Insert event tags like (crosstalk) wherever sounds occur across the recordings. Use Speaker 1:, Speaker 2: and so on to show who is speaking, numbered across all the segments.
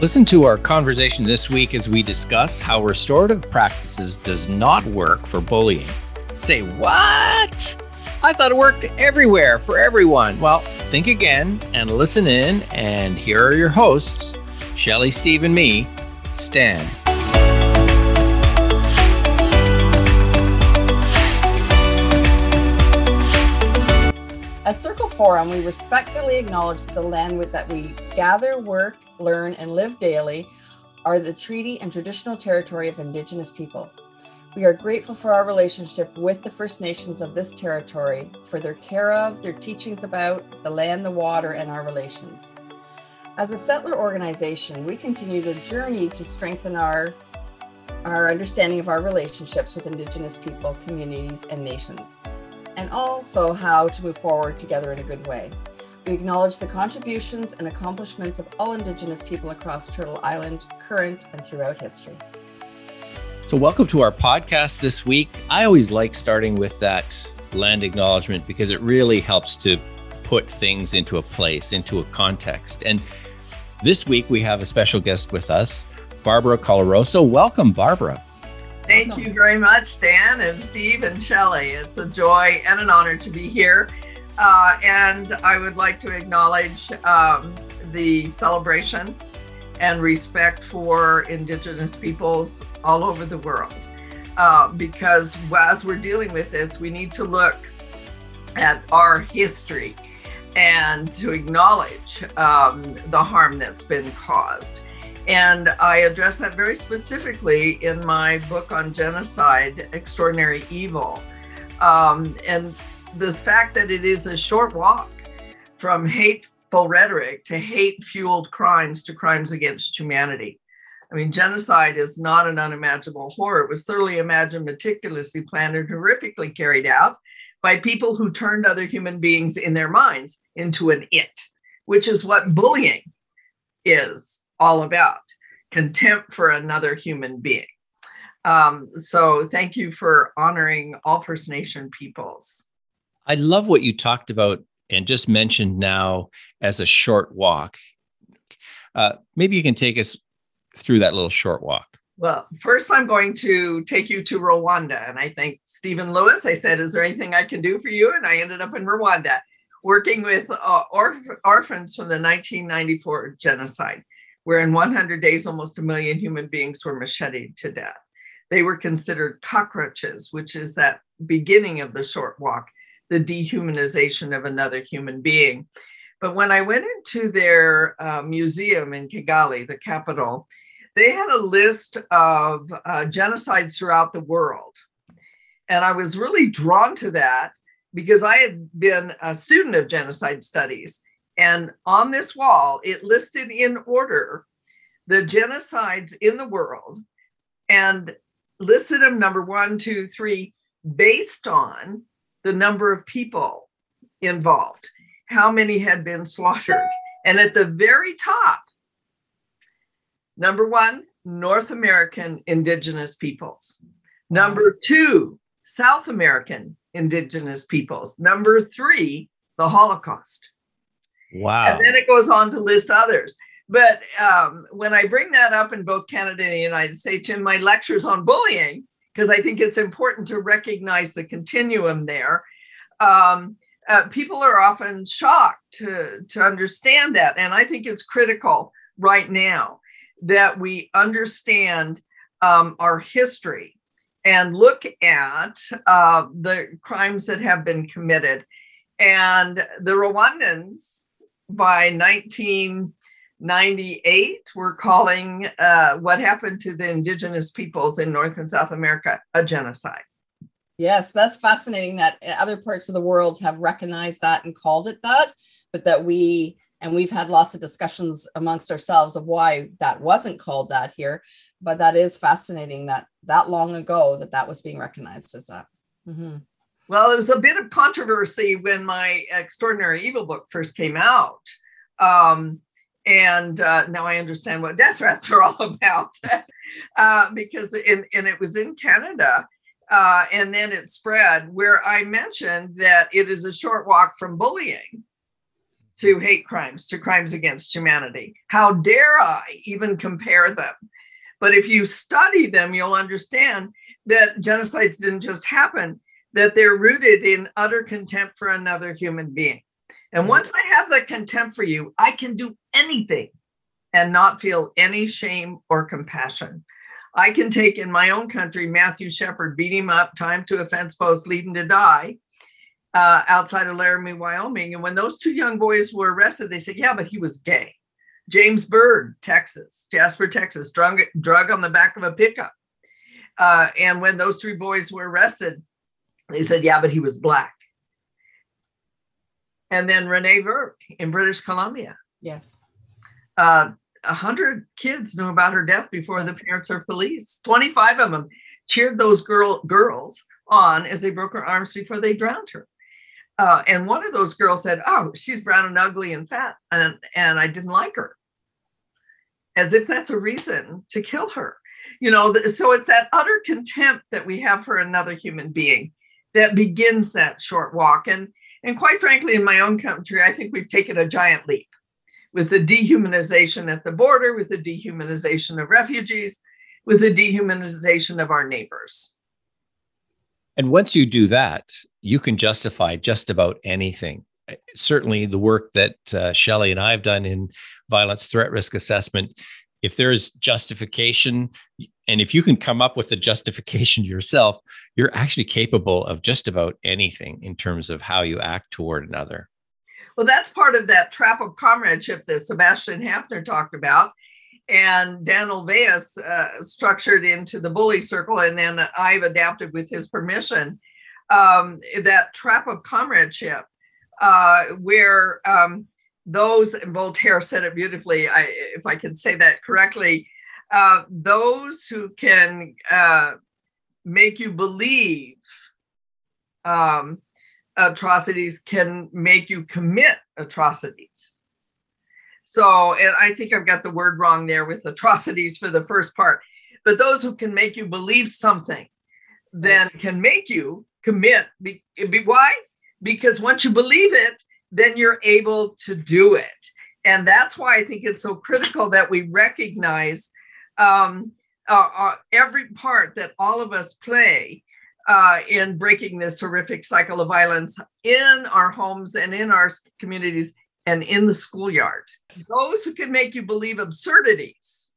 Speaker 1: Listen to our conversation this week as we discuss how restorative practices does not work for bullying. Say, what? I thought it worked everywhere for everyone. Well, think again and listen in, and here are your hosts, Shelly, Steve, and me, Stan.
Speaker 2: At Circle Forum, we respectfully acknowledge that the land with that we gather, work, learn, and live daily are the treaty and traditional territory of Indigenous people. We are grateful for our relationship with the First Nations of this territory, for their care of, their teachings about the land, the water, and our relations. As a settler organization, we continue the journey to strengthen our, our understanding of our relationships with Indigenous people, communities, and nations and also how to move forward together in a good way. We acknowledge the contributions and accomplishments of all Indigenous people across Turtle Island, current and throughout history.
Speaker 1: So, welcome to our podcast this week. I always like starting with that land acknowledgement because it really helps to put things into a place, into a context. And this week we have a special guest with us, Barbara Coloroso. Welcome, Barbara.
Speaker 3: Thank you very much, Dan and Steve and Shelley. It's a joy and an honor to be here. Uh, and I would like to acknowledge um, the celebration and respect for Indigenous peoples all over the world. Uh, because as we're dealing with this, we need to look at our history and to acknowledge um, the harm that's been caused. And I address that very specifically in my book on genocide, Extraordinary Evil. Um, and the fact that it is a short walk from hateful rhetoric to hate fueled crimes to crimes against humanity. I mean, genocide is not an unimaginable horror. It was thoroughly imagined, meticulously planned, and horrifically carried out by people who turned other human beings in their minds into an it, which is what bullying is all about contempt for another human being. Um, so thank you for honoring all First Nation peoples.
Speaker 1: I love what you talked about and just mentioned now as a short walk. Uh, maybe you can take us through that little short walk.
Speaker 3: Well, first, I'm going to take you to Rwanda. And I think Stephen Lewis, I said, Is there anything I can do for you? And I ended up in Rwanda working with uh, orph- orphans from the 1994 genocide where in 100 days, almost a million human beings were macheted to death. They were considered cockroaches, which is that beginning of the short walk, the dehumanization of another human being. But when I went into their uh, museum in Kigali, the capital, they had a list of uh, genocides throughout the world. And I was really drawn to that because I had been a student of genocide studies. And on this wall, it listed in order the genocides in the world and listed them number one, two, three, based on the number of people involved, how many had been slaughtered. And at the very top, number one, North American indigenous peoples. Number two, South American indigenous peoples. Number three, the Holocaust.
Speaker 1: Wow.
Speaker 3: And then it goes on to list others. But um, when I bring that up in both Canada and the United States in my lectures on bullying, because I think it's important to recognize the continuum there, um, uh, people are often shocked to, to understand that. And I think it's critical right now that we understand um, our history and look at uh, the crimes that have been committed. And the Rwandans by 1998 were calling uh, what happened to the indigenous peoples in North and South America a genocide.
Speaker 2: Yes, that's fascinating that other parts of the world have recognized that and called it that, but that we and we've had lots of discussions amongst ourselves of why that wasn't called that here but that is fascinating that that long ago that that was being recognized as that mm-hmm.
Speaker 3: Well, it was a bit of controversy when my Extraordinary Evil book first came out. Um, and uh, now I understand what death threats are all (laughs) about uh, because in, and it was in Canada. Uh, and then it spread where I mentioned that it is a short walk from bullying. to hate crimes, to crimes against humanity. How dare I even compare them? But if you study them, you'll understand that genocides didn't just happen, that they're rooted in utter contempt for another human being. And mm-hmm. once I have that contempt for you, I can do anything and not feel any shame or compassion. I can take in my own country Matthew Shepard, beat him up, time to a fence post, leave him to die uh, outside of Laramie, Wyoming. And when those two young boys were arrested, they said, yeah, but he was gay. James Byrd, Texas, Jasper, Texas, drug, drug on the back of a pickup. Uh, and when those three boys were arrested, they said, yeah, but he was black. And then Reena Virk in British Columbia.
Speaker 2: Yes.
Speaker 3: Uh, a hundred kids knew about her death before yes. the parents or police. 25 of them cheered those girl girls on as they broke her arms before they drowned her. Uh, and one of those girls said, "Oh, she's brown and ugly and fat, and and I didn't like her," as if that's a reason to kill her. You know, so it's that utter contempt that we have for another human being that begins that short walk. And and quite frankly, in my own country, I think we've taken a giant leap with the dehumanization at the border, with the dehumanization of refugees, with the dehumanization of our neighbors.
Speaker 1: And once you do that, you can justify just about anything. Certainly, the work that uh, Shelley and I have done in violence threat risk assessment, if there is justification, and if you can come up with a justification (laughs) yourself, you're actually capable of just about anything in terms of how you act toward another.
Speaker 3: Well, that's part of that trap of comradeship that Sebastian Haffner talked about and Dan Olweus uh, structured into the bully circle, and then I've adapted with his permission um, that trap of comradeship, uh, where um, those Voltaire said it beautifully. I, if I can say that correctly, uh, those who can uh, make you believe um, atrocities can make you commit atrocities. So, and I think I've got the word wrong there with atrocities for the first part. But those who can make you believe something, then can make you commit. Be, be, why? Because once you believe it, then you're able to do it. And that's why I think it's so critical that we recognize um, uh, uh, every part that all of us play uh, in breaking this horrific cycle of violence in our homes and in our communities and in the schoolyard. Those who can make you believe absurdities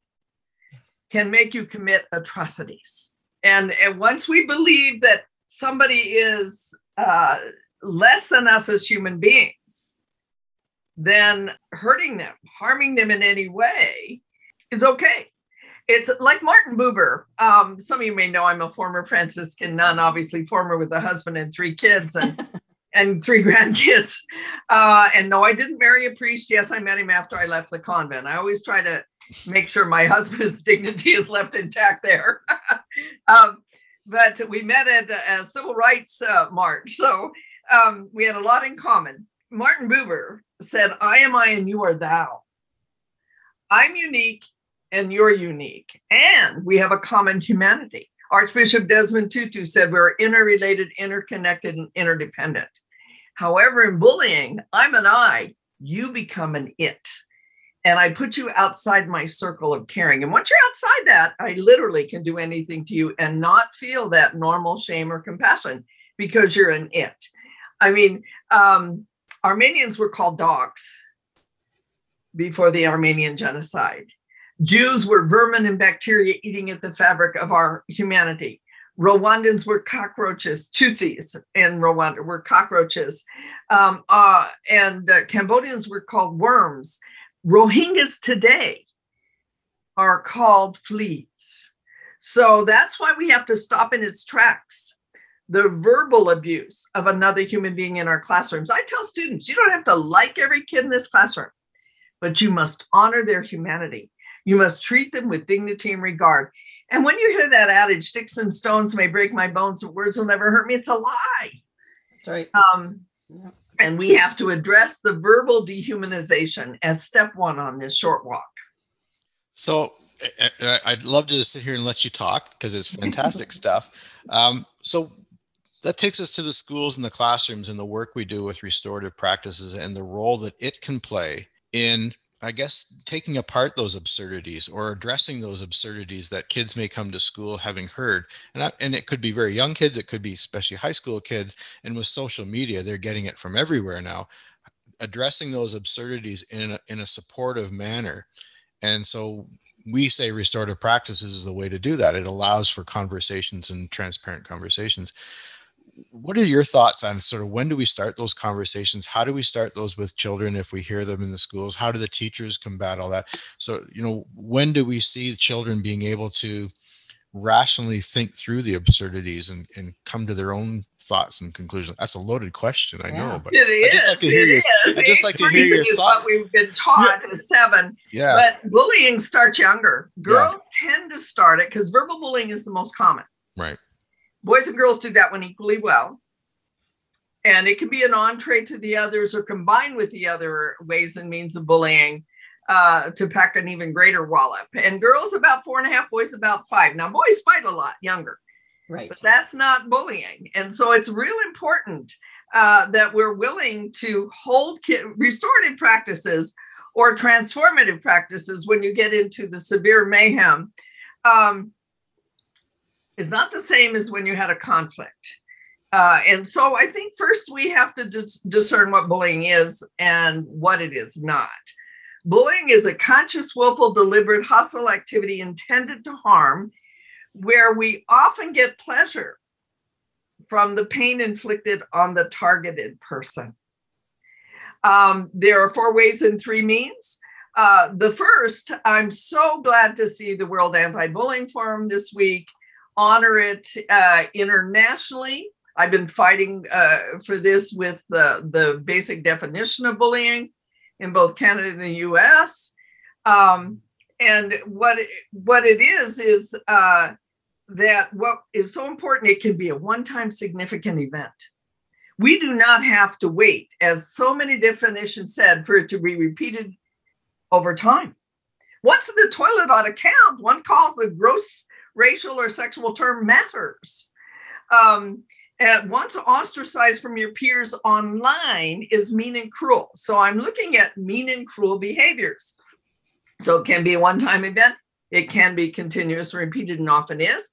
Speaker 3: can make you commit atrocities. And, and once we believe that somebody is uh, less than us as human beings, then hurting them, harming them in any way is okay. It's like Martin Buber. Um, some of you may know I'm a former Franciscan nun, obviously former with a husband and three kids. And (laughs) and three (laughs) grandkids. Uh, and no, I didn't marry a priest. Yes, I met him after I left the convent. I always try to make sure my (laughs) husband's dignity is left intact there. um, but we met at a, a civil rights uh, march. So um, we had a lot in common. Martin Buber said, I am I and you are thou. I'm unique and you're unique. And we have a common humanity. Archbishop Desmond Tutu said we're interrelated, interconnected, and interdependent. However, in bullying, I'm an I, you become an it. And I put you outside my circle of caring. And once you're outside that, I literally can do anything to you and not feel that normal shame or compassion because you're an it. I mean, um, Armenians were called dogs before the Armenian genocide. Jews were vermin and bacteria eating at the fabric of our humanity. Rwandans were cockroaches. Tutsis in Rwanda were cockroaches. Um, uh, and uh, Cambodians were called worms. Rohingyas today are called fleas. So that's why we have to stop in its tracks the verbal abuse of another human being in our classrooms. I tell students, you don't have to like every kid in this classroom, but you must honor their humanity. You must treat them with dignity and regard. And when you hear that adage, sticks and stones may break my bones, but words will never hurt me, it's a lie.
Speaker 2: That's right.
Speaker 3: Um, yeah. And we have to address the verbal dehumanization as step one on this short walk.
Speaker 4: So I'd love to just sit here and let you talk because it's fantastic (laughs) stuff. Um, so that takes us to the schools and the classrooms and the work we do with restorative practices and the role that it can play in I guess taking apart those absurdities or addressing those absurdities that kids may come to school having heard, and I, and it could be very young kids, it could be especially high school kids, and with social media, they're getting it from everywhere now. Addressing those absurdities in a, in a supportive manner, and so we say restorative practices is the way to do that. It allows for conversations and transparent conversations what are your thoughts on sort of when do we start those conversations? How do we start those with children if we hear them in the schools? How do the teachers combat all that? So you know when do we see children being able to rationally think through the absurdities and, and come to their own thoughts and conclusions? That's a loaded question i yeah. know but i just like to hear your i just like to hear your thoughts.
Speaker 3: we've been taught yeah. at seven.
Speaker 4: Yeah.
Speaker 3: But bullying starts younger. Girls yeah. tend to start it because verbal bullying is the most common.
Speaker 4: Right
Speaker 3: Boys and girls do that one equally well. And it can be an entree to the others or combined with the other ways and means of bullying uh, to pack an even greater wallop. And girls about four and a half, boys about five. Now, boys fight a lot younger.
Speaker 2: Right.
Speaker 3: But that's not bullying. And so it's real important uh, that we're willing to hold ki- restorative practices or transformative practices when you get into the severe mayhem. Um, is not the same as when you had a conflict. Uh, and so I think first we have to dis- discern what bullying is and what it is not. Bullying is a conscious, willful, deliberate, hostile activity intended to harm, where we often get pleasure from the pain inflicted on the targeted person. Um, there are four ways and three means. Uh, the first, I'm so glad to see the World Anti Bullying Forum this week honor it uh, internationally. I've been fighting uh, for this with the, the basic definition of bullying in both Canada and the US. Um, and what it, what it is is uh, that what is so important, it can be a one time significant event. We do not have to wait, as so many definitions said, for it to be repeated over time. Once the toilet ought to count, one calls a gross racial or sexual term matters. Um, and once ostracized from your peers online is mean and cruel. So I'm looking at mean and cruel behaviors. So it can be a one time event, it can be continuous, repeated, and often is.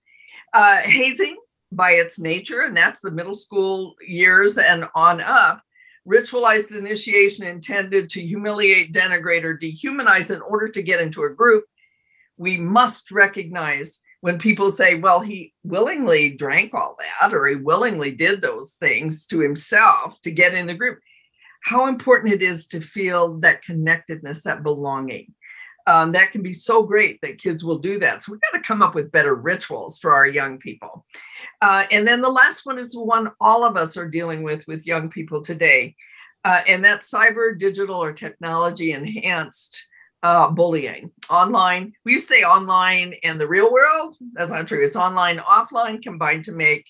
Speaker 3: Uh, hazing by its nature, and that's the middle school years and on up, ritualized initiation intended to humiliate, denigrate, or dehumanize in order to get into a group. We must recognize when people say, well, he willingly drank all that or he willingly did those things to himself to get in the group, how important it is to feel that connectedness, that belonging. Um, that can be so great that kids will do that. So we've got to come up with better rituals for our young people. Uh, and then the last one is the one all of us are dealing with with young people today. Uh, and that's cyber, digital, or technology enhanced uh, bullying online. We say online and the real world. That's not true. It's online, offline combined to make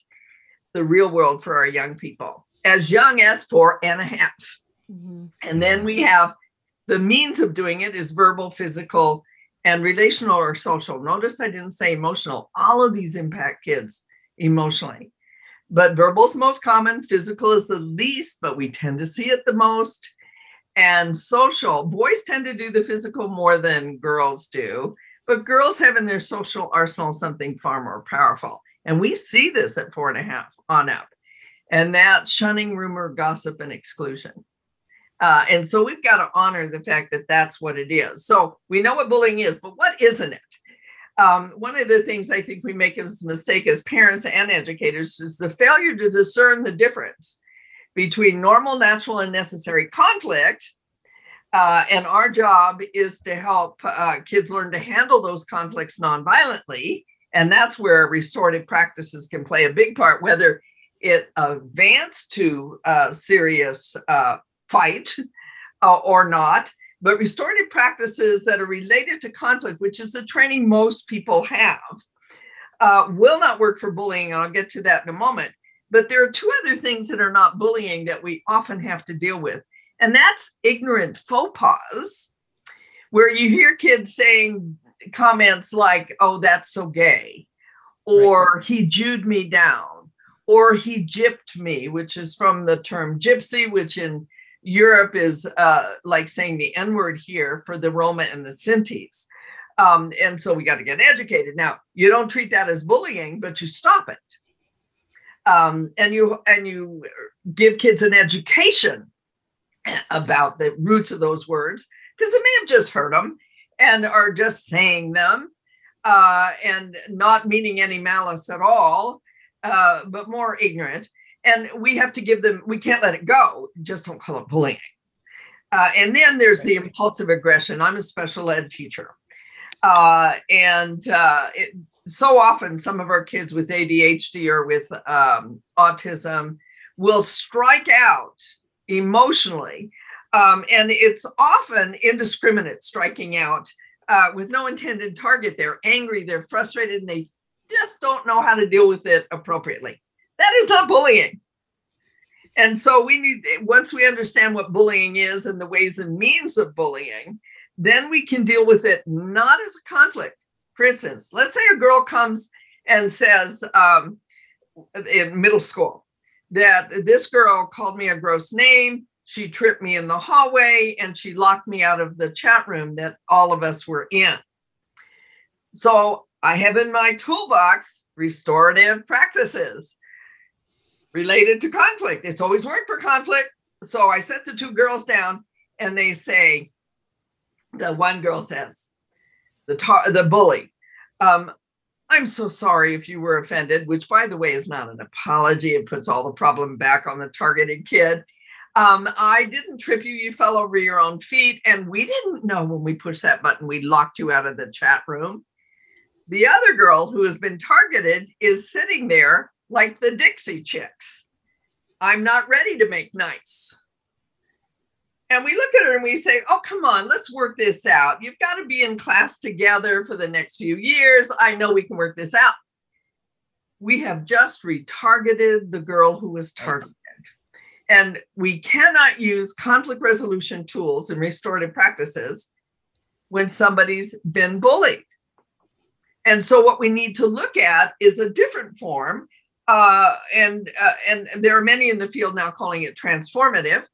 Speaker 3: the real world for our young people as young as four and a half. Mm-hmm. And then we have the means of doing it is verbal, physical, and relational or social. Notice I didn't say emotional. All of these impact kids emotionally. But verbal is the most common, physical is the least, but we tend to see it the most and social. Boys tend to do the physical more than girls do, but girls have in their social arsenal something far more powerful. And we see this at four and a half on up. And that's shunning, rumor, gossip, and exclusion. Uh, and so we've got to honor the fact that that's what it is. So we know what bullying is, but what isn't it? Um, one of the things I think we make as a mistake as parents and educators is the failure to discern the difference between normal, natural, and necessary conflict. Uh, and our job is to help uh, kids learn to handle those conflicts nonviolently. And that's where restorative practices can play a big part, whether it advance to a serious uh, fight uh, or not. But restorative practices that are related to conflict, which is the training most people have, uh, will not work for bullying. And I'll get to that in a moment. But there are two other things that are not bullying that we often have to deal with. And that's ignorant faux pas, where you hear kids saying comments like, oh, that's so gay, or right. he Jewed me down, or he gypped me, which is from the term gypsy, which in Europe is uh, like saying the N word here for the Roma and the Sintis. Um, and so we got to get educated. Now, you don't treat that as bullying, but you stop it. Um, and you and you give kids an education about the roots of those words because they may have just heard them and are just saying them uh, and not meaning any malice at all, uh, but more ignorant. And we have to give them, we can't let it go. Just don't call it bullying. Uh, and then there's the impulsive aggression. I'm a special ed teacher. Uh, and uh, it, so often, some of our kids with ADHD or with um, autism will strike out emotionally. Um, and it's often indiscriminate striking out uh, with no intended target. They're angry, they're frustrated, and they just don't know how to deal with it appropriately. That is not bullying. And so we need, once we understand what bullying is and the ways and means of bullying, then we can deal with it not as a conflict. For instance, let's say a girl comes and says um, in middle school that this girl called me a gross name she tripped me in the hallway and she locked me out of the chat room that all of us were in. So I have in my toolbox restorative practices related to conflict. It's always worked for conflict. So I set the two girls down and they say, the one girl says, the the bully, um, I'm so sorry if you were offended, which by the way is not an apology. It puts all the problem back on the targeted kid. Um, I didn't trip you, you fell over your own feet. And we didn't know when we pushed that button, we locked you out of the chat room. The other girl who has been targeted is sitting there like the Dixie chicks. I'm not ready to make nice. And we look at her and we say, Oh, come on, let's work this out. You've got to be in class together for the next few years. I know we can work this out. We have just retargeted the girl who was targeted. And we cannot use conflict resolution tools and restorative practices when somebody's been bullied. And so, what we need to look at is a different form. Uh, and uh, and there are many in the field now calling it transformative,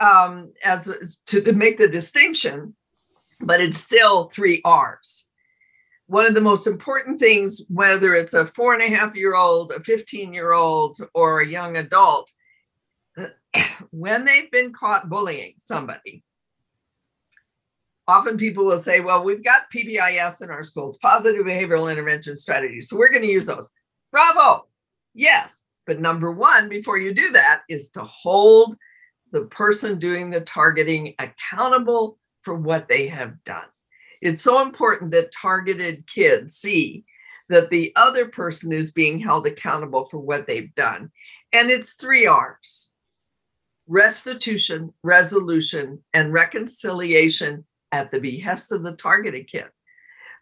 Speaker 3: um, as to, to make the distinction, but it's still three R's. One of the most important things, whether it's a four and a half year old, a 15 year old, or a young adult, (clears throat) when they've been caught bullying somebody, often people will say, well, we've got PBIS in our schools, positive behavioral intervention strategies. So we're going to use those. Bravo. Yes. But number one, before you do that, is to hold the person doing the targeting accountable for what they have done. It's so important that targeted kids see that the other person is being held accountable for what they've done. And it's three R's restitution, resolution, and reconciliation at the behest of the targeted kid.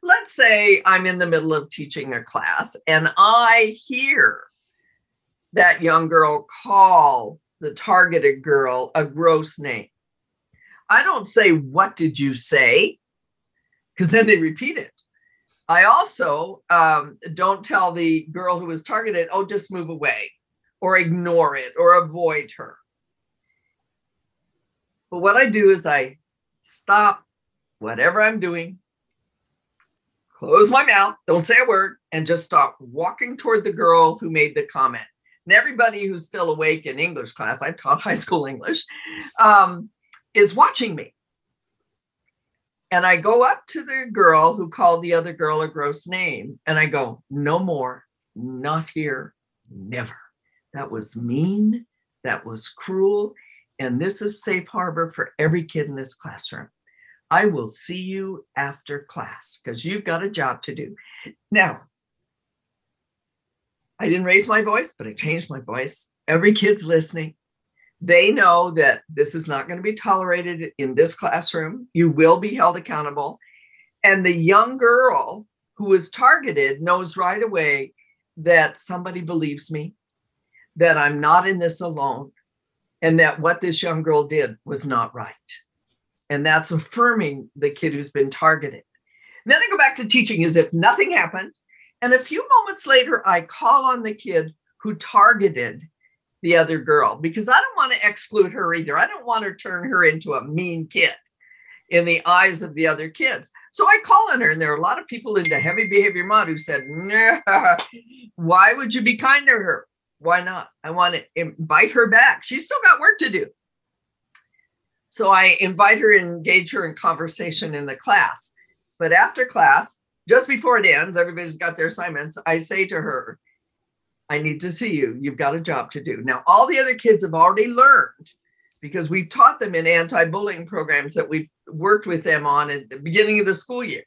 Speaker 3: Let's say I'm in the middle of teaching a class and I hear that young girl call the targeted girl a gross name. I don't say, What did you say? Because then they repeat it. I also um, don't tell the girl who was targeted, Oh, just move away or ignore it or avoid her. But what I do is I stop whatever I'm doing, close my mouth, don't say a word, and just stop walking toward the girl who made the comment. And everybody who's still awake in English class, I've taught high school English, um, is watching me. And I go up to the girl who called the other girl a gross name, and I go, No more, not here, never. That was mean. That was cruel. And this is safe harbor for every kid in this classroom. I will see you after class because you've got a job to do. Now, I didn't raise my voice, but I changed my voice. Every kid's listening. They know that this is not going to be tolerated in this classroom. You will be held accountable. And the young girl who was targeted knows right away that somebody believes me, that I'm not in this alone, and that what this young girl did was not right. And that's affirming the kid who's been targeted. And then I go back to teaching as if nothing happened. And a few moments later, I call on the kid who targeted the other girl because I don't want to exclude her either. I don't want to turn her into a mean kid in the eyes of the other kids. So I call on her, and there are a lot of people into heavy behavior mod who said, nah, Why would you be kind to her? Why not? I want to invite her back. She's still got work to do. So I invite her and engage her in conversation in the class. But after class, just before it ends, everybody's got their assignments. I say to her, I need to see you. You've got a job to do. Now, all the other kids have already learned because we've taught them in anti bullying programs that we've worked with them on at the beginning of the school year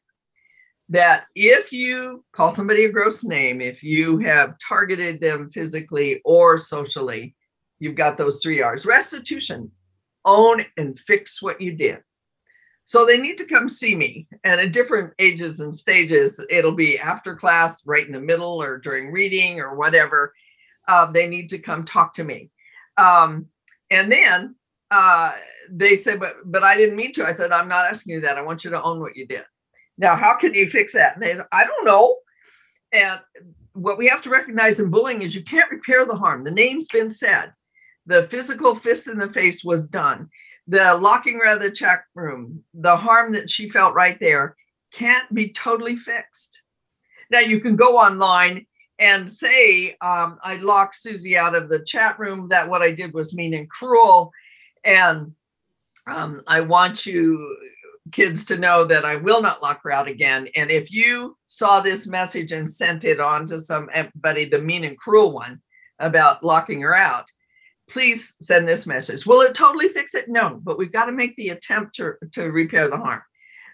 Speaker 3: that if you call somebody a gross name, if you have targeted them physically or socially, you've got those three R's restitution, own and fix what you did. So they need to come see me. And at different ages and stages, it'll be after class, right in the middle, or during reading or whatever. Uh, they need to come talk to me. Um, and then uh, they said, but but I didn't mean to. I said, I'm not asking you that. I want you to own what you did. Now, how can you fix that? And they said, I don't know. And what we have to recognize in bullying is you can't repair the harm. The name's been said. The physical fist in the face was done the locking out of the check room, the harm that she felt right there can't be totally fixed. Now you can go online and say, um, I locked Susie out of the chat room, that what I did was mean and cruel. And um, I want you kids to know that I will not lock her out again. And if you saw this message and sent it on to somebody, the mean and cruel one about locking her out, please send this message. Will it totally fix it? No, but we've got to make the attempt to, to repair the harm.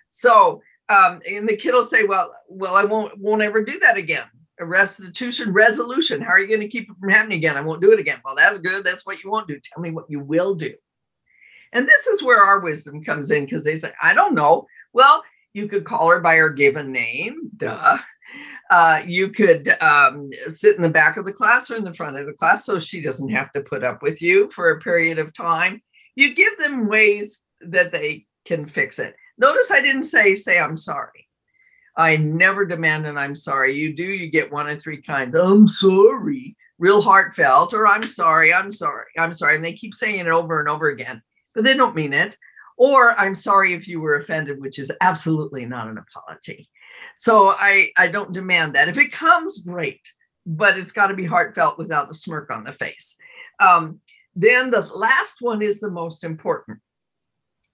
Speaker 3: So, um, and the kid will say, well, well, I won't, won't ever do that again. A restitution resolution. How are you going to keep it from happening again? I won't do it again. Well, that's good. That's what you won't do. Tell me what you will do. And this is where our wisdom comes in because they say, I don't know. Well, you could call her by her given name, duh. Uh, you could um, sit in the back of the class or in the front of the class so she doesn't have to put up with you for a period of time. You give them ways that they can fix it. Notice I didn't say, say, I'm sorry. I never demand an I'm sorry. You do, you get one of three kinds. I'm sorry, real heartfelt, or I'm sorry, I'm sorry, I'm sorry. And they keep saying it over and over again, but they don't mean it. Or I'm sorry if you were offended, which is absolutely not an apology. So I I don't demand that. If it comes, great, but it's got to be heartfelt without the smirk on the face. Um, then the last one is the most important.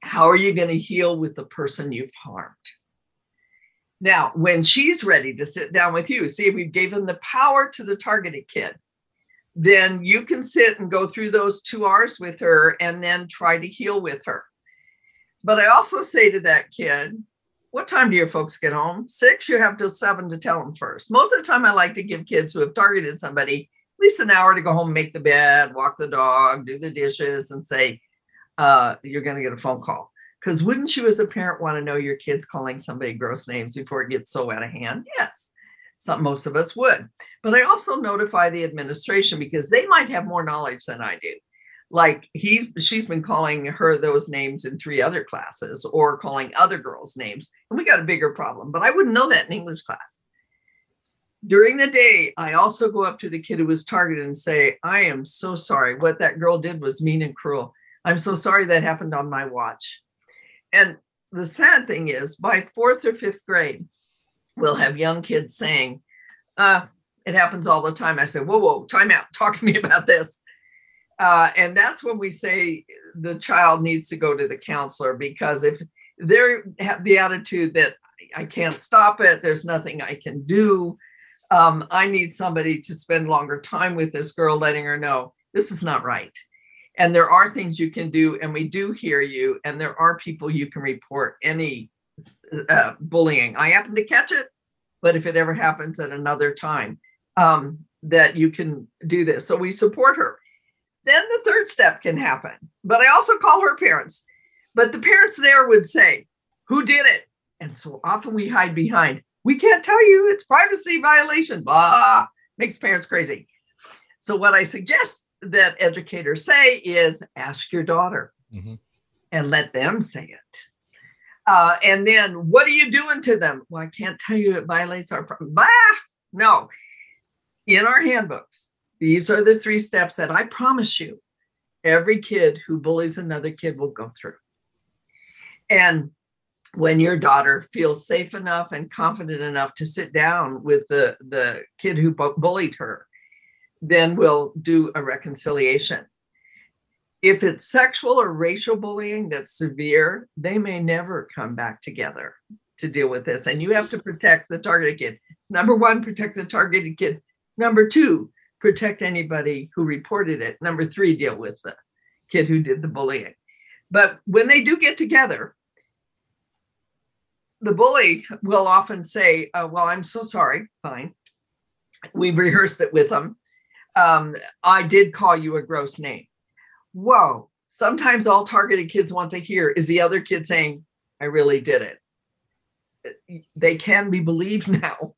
Speaker 3: How are you going to heal with the person you've harmed? Now, when she's ready to sit down with you, see if we've given the power to the targeted kid, then you can sit and go through those two R's with her and then try to heal with her. But I also say to that kid, what time do your folks get home? Six, you have till seven to tell them first. Most of the time, I like to give kids who have targeted somebody at least an hour to go home, make the bed, walk the dog, do the dishes, and say, uh, you're going to get a phone call. Because wouldn't you, as a parent, want to know your kids calling somebody gross names before it gets so out of hand? Yes, some, most of us would. But I also notify the administration because they might have more knowledge than I do like he's she's been calling her those names in three other classes or calling other girls names and we got a bigger problem but i wouldn't know that in english class. During the day i also go up to the kid who was targeted and say i am so sorry. What that girl did was mean and cruel. I'm so sorry that happened on my watch. And the sad thing is by fourth or fifth grade we'll have young kids saying uh, it happens all the time. I say whoa whoa time out. Talk to me (laughs) about this uh, and that's when we say the child needs to go to the counselor because if they have the attitude that I can't stop it, there's nothing I can do, um, I need somebody to spend longer time with this girl, letting her know this is not right. And there are things you can do, and we do hear you, and there are people you can report any uh, bullying. I happen to catch it, but if it ever happens at another time, um, that you can do this. So we support her then the third step can happen. But I also call her parents. But the parents there would say, Who did it? And so often we hide behind, We can't tell you, it's privacy violation. Bah, makes parents crazy. So, what I suggest that educators say is ask your daughter mm-hmm. and let them say it. Uh, and then, what are you doing to them? Well, I can't tell you it violates our. Bah, no. In our handbooks, These are the three steps that I promise you every kid who bullies another kid will go through. And when your daughter feels safe enough and confident enough to sit down with the, the kid who bu- bullied her, then we'll do a reconciliation. If it's sexual or racial bullying that's severe, they may never come back together to deal with this. And you have to protect the targeted kid. Number one, protect the targeted kid. Number two, protect anybody who reported it. Number three, deal with the kid who did the bullying. But when they do get together, the bully will often say, uh, Well, I'm so sorry. Fine. We rehearsed it with them. Um, I did call you a gross name. Whoa. Sometimes all targeted kids want to hear is the other kid saying, I really did it. They can be believed (laughs) now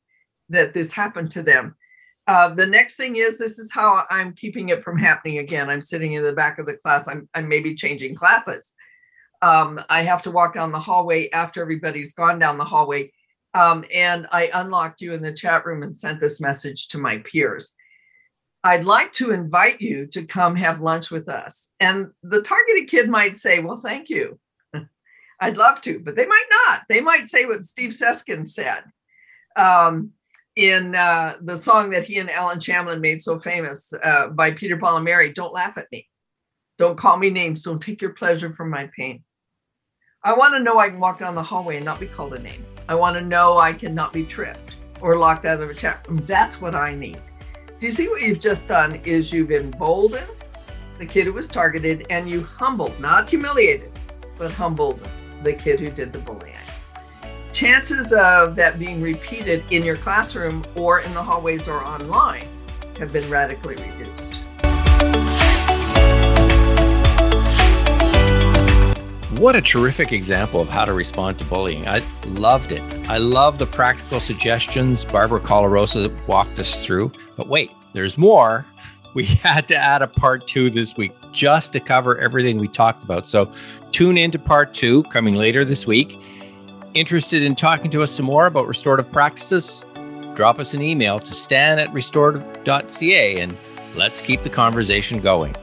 Speaker 3: that this happened to them. Uh, the next thing is this is how I'm keeping it from happening again. I'm sitting in the back of the class. I'm, I'm maybe changing classes. Um, I have to walk down the hallway after everybody's gone down the hallway. Um, and I unlocked you in the chat room and sent this message to my peers. I'd like to invite you to come have lunch with us. And the targeted kid might say, Well, thank you. (laughs) I'd love to, but they might not. They might say what Steve Seskin said um, in uh, the song that he and Allen Shamblin made so famous uh, by Peter Paul and Mary Don't laugh at me. Don't call me names. Don't take your pleasure from my pain. I want to know I can walk down the hallway and not be called a name. I want to know I cannot be tripped or locked out of a chat room. That's what I need. Do you see what you've just done is you've emboldened the kid who was targeted and you humbled, not humiliated, but humbled the kid who did the bullying. Chances of that being repeated in your classroom or in the hallways or online have been radically reduced.
Speaker 1: What a terrific example of how to respond to bullying. I loved it. I love the practical suggestions Barbara Coloroso walked us through. But wait, there's more. (laughs) We had to add a part two this week just to cover everything we talked about. So tune into part two coming later this week. Interested in talking to us some more about restorative practices? Drop us an email to stan at restorative.ca and let's keep the conversation going.